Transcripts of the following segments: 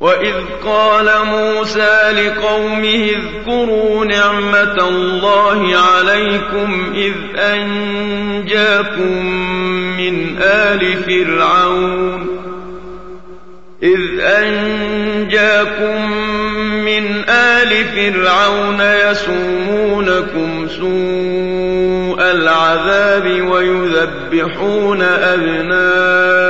وإذ قال موسى لقومه اذكروا نعمة الله عليكم إذ أنجاكم من آل فرعون إذ أنجاكم من آل فرعون يسومونكم سوء العذاب ويذبحون أبناءكم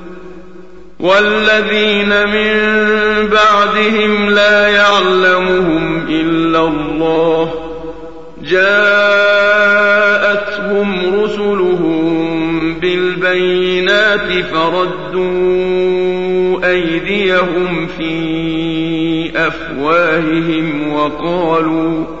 والذين من بعدهم لا يعلمهم إلا الله. جاءتهم رسلهم بالبينات فردوا أيديهم في أفواههم وقالوا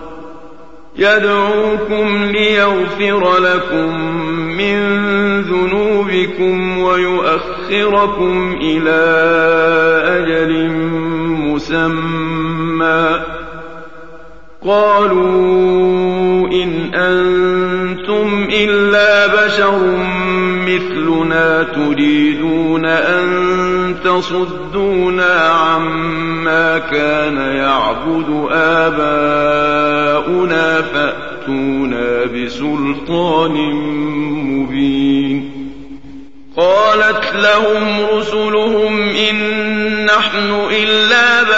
يدعوكم ليغفر لكم من ذنوبكم ويؤخركم إلى أجل مسمى. قالوا إن أنتم إلا بشر مثلنا تريدون أن تصدونا عما كان يعبد آباؤنا فأتونا بسلطان مبين قالت لهم رسلهم إن نحن إلا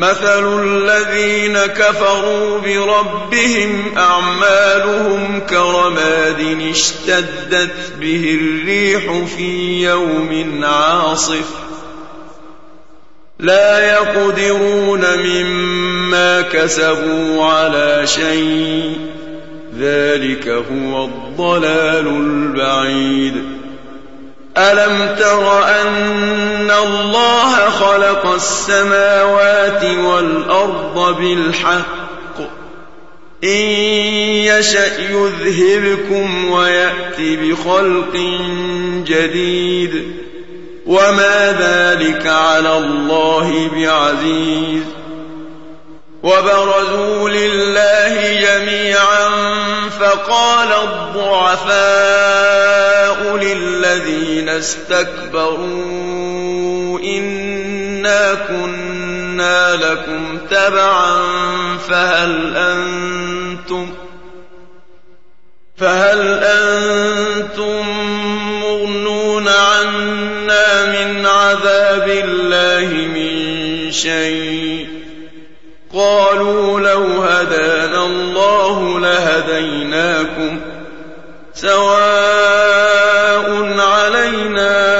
مثل الذين كفروا بربهم أعمالهم كرماد اشتدت به الريح في يوم عاصف. لا يقدرون مما كسبوا على شيء. ذلك هو الضلال البعيد. ألم تر أن الله السماوات والأرض بالحق. إن يشأ يذهبكم ويأت بخلق جديد. وما ذلك على الله بعزيز. وبرزوا لله جميعا فقال الضعفاء للذين استكبروا إنا كنا لكم تبعا فهل أنتم فهل أنتم مغنون عنا من عذاب الله من شيء؟ قالوا لو هدانا الله لهديناكم سواء علينا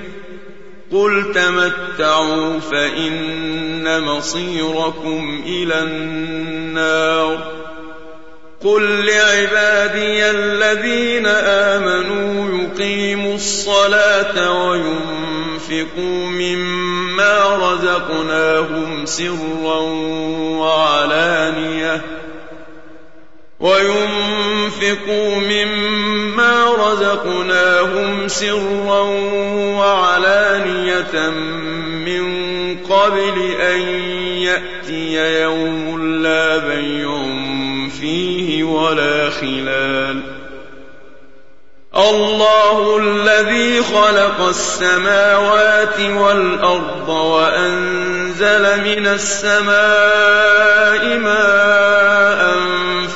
قل تمتعوا فإن مصيركم إلى النار قل لعبادي الذين آمنوا يقيموا الصلاة وينفقوا مما رزقناهم سرا وعلانية وينفقوا مما رزقناهم سرا وعلانية من قبل أن يأتي يوم لا بيع فيه ولا خلال. الله الذي خلق السماوات والأرض وأنزل من السماء ماء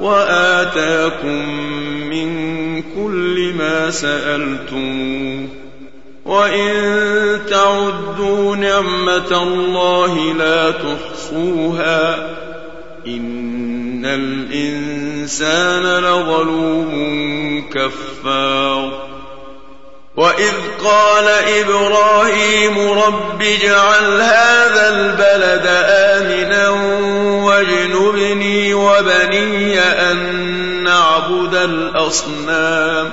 وآتاكم من كل ما سألتموه وإن تعدوا نعمة الله لا تحصوها. إن الإنسان لظلوم كفار. وإذ قال إبراهيم رب اجعل هذا البلد آمنا واجنبني وبني أن نعبد الأصنام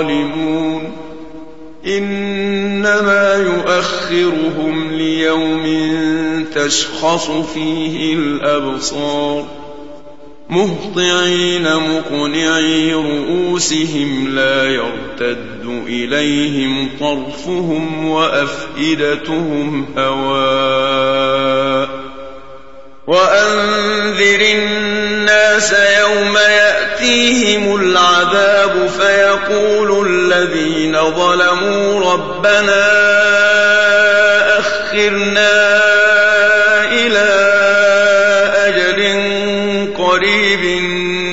الظالمون انما يؤخرهم ليوم تشخص فيه الابصار مهطعين مقنعي رؤوسهم لا يرتد اليهم طرفهم وافئدتهم هواء وانذر الناس يوم يأتيهم العذاب فيقول الذين ظلموا ربنا أخرنا إلى أجل قريب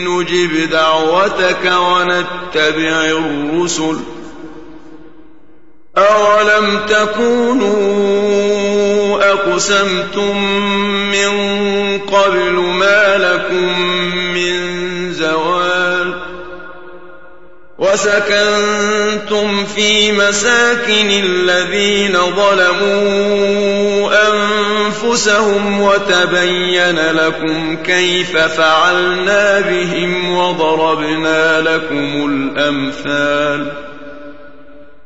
نجب دعوتك ونتبع الرسل أولم تكونوا أقسمتم من قبل ما لكم من زوال وسكنتم في مساكن الذين ظلموا أنفسهم وتبين لكم كيف فعلنا بهم وضربنا لكم الأمثال